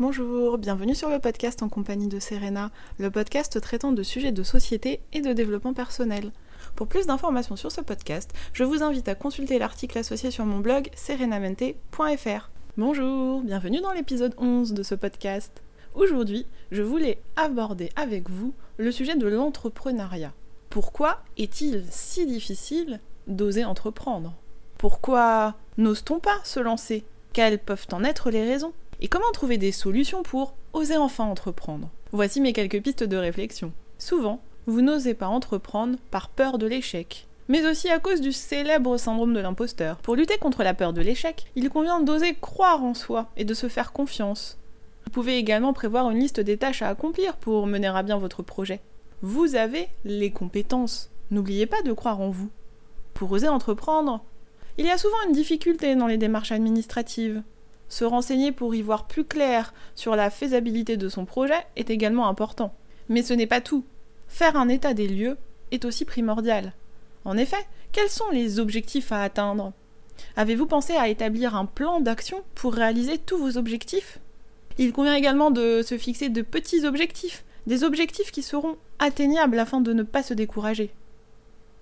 Bonjour, bienvenue sur le podcast en compagnie de Serena, le podcast traitant de sujets de société et de développement personnel. Pour plus d'informations sur ce podcast, je vous invite à consulter l'article associé sur mon blog serenamente.fr. Bonjour, bienvenue dans l'épisode 11 de ce podcast. Aujourd'hui, je voulais aborder avec vous le sujet de l'entrepreneuriat. Pourquoi est-il si difficile d'oser entreprendre? Pourquoi n'ose-t-on pas se lancer? Quelles peuvent en être les raisons? Et comment trouver des solutions pour oser enfin entreprendre? Voici mes quelques pistes de réflexion. Souvent, vous n'osez pas entreprendre par peur de l'échec, mais aussi à cause du célèbre syndrome de l'imposteur. Pour lutter contre la peur de l'échec, il convient d'oser croire en soi et de se faire confiance. Vous pouvez également prévoir une liste des tâches à accomplir pour mener à bien votre projet. Vous avez les compétences. N'oubliez pas de croire en vous. Pour oser entreprendre, il y a souvent une difficulté dans les démarches administratives. Se renseigner pour y voir plus clair sur la faisabilité de son projet est également important. Mais ce n'est pas tout. Faire un état des lieux est aussi primordial. En effet, quels sont les objectifs à atteindre? Avez-vous pensé à établir un plan d'action pour réaliser tous vos objectifs? Il convient également de se fixer de petits objectifs, des objectifs qui seront atteignables afin de ne pas se décourager.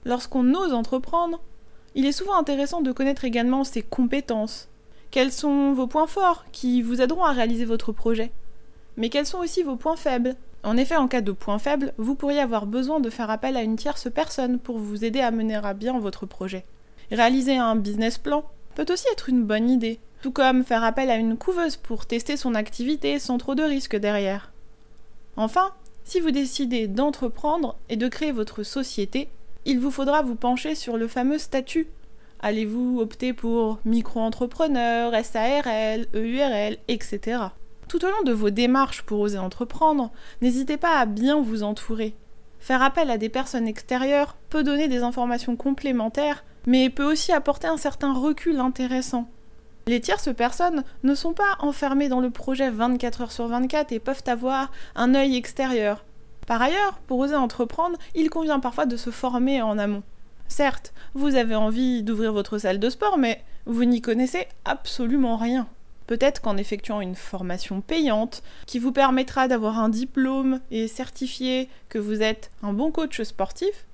Lorsqu'on ose entreprendre, il est souvent intéressant de connaître également ses compétences. Quels sont vos points forts qui vous aideront à réaliser votre projet? Mais quels sont aussi vos points faibles? En effet, en cas de point faible, vous pourriez avoir besoin de faire appel à une tierce personne pour vous aider à mener à bien votre projet. Réaliser un business plan peut aussi être une bonne idée, tout comme faire appel à une couveuse pour tester son activité sans trop de risques derrière. Enfin, si vous décidez d'entreprendre et de créer votre société, il vous faudra vous pencher sur le fameux statut. Allez-vous opter pour micro-entrepreneur, SARL, EURL, etc. Tout au long de vos démarches pour oser entreprendre, n'hésitez pas à bien vous entourer. Faire appel à des personnes extérieures peut donner des informations complémentaires, mais peut aussi apporter un certain recul intéressant. Les tierces personnes ne sont pas enfermées dans le projet 24 heures sur 24 et peuvent avoir un œil extérieur. Par ailleurs, pour oser entreprendre, il convient parfois de se former en amont. Certes, vous avez envie d'ouvrir votre salle de sport, mais vous n'y connaissez absolument rien. Peut-être qu'en effectuant une formation payante, qui vous permettra d'avoir un diplôme et certifier que vous êtes un bon coach sportif,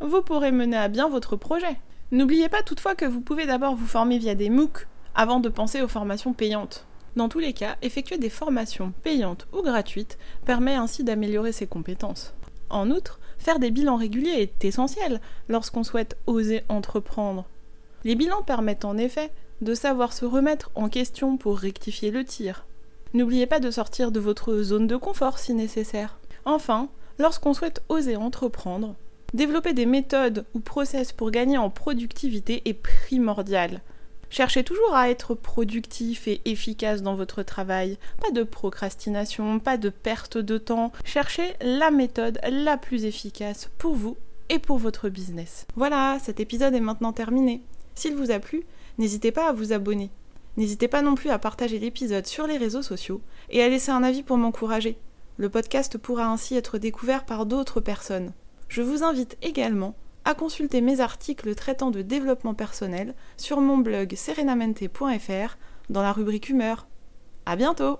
vous pourrez mener à bien votre projet. N'oubliez pas toutefois que vous pouvez d'abord vous former via des MOOC avant de penser aux formations payantes. Dans tous les cas, effectuer des formations payantes ou gratuites permet ainsi d'améliorer ses compétences. En outre, faire des bilans réguliers est essentiel lorsqu'on souhaite oser entreprendre. Les bilans permettent en effet de savoir se remettre en question pour rectifier le tir. N'oubliez pas de sortir de votre zone de confort si nécessaire. Enfin, lorsqu'on souhaite oser entreprendre, développer des méthodes ou process pour gagner en productivité est primordial. Cherchez toujours à être productif et efficace dans votre travail. Pas de procrastination, pas de perte de temps. Cherchez la méthode la plus efficace pour vous et pour votre business. Voilà, cet épisode est maintenant terminé. S'il vous a plu, n'hésitez pas à vous abonner. N'hésitez pas non plus à partager l'épisode sur les réseaux sociaux et à laisser un avis pour m'encourager. Le podcast pourra ainsi être découvert par d'autres personnes. Je vous invite également à consulter mes articles traitant de développement personnel sur mon blog serenamente.fr dans la rubrique humeur. À bientôt!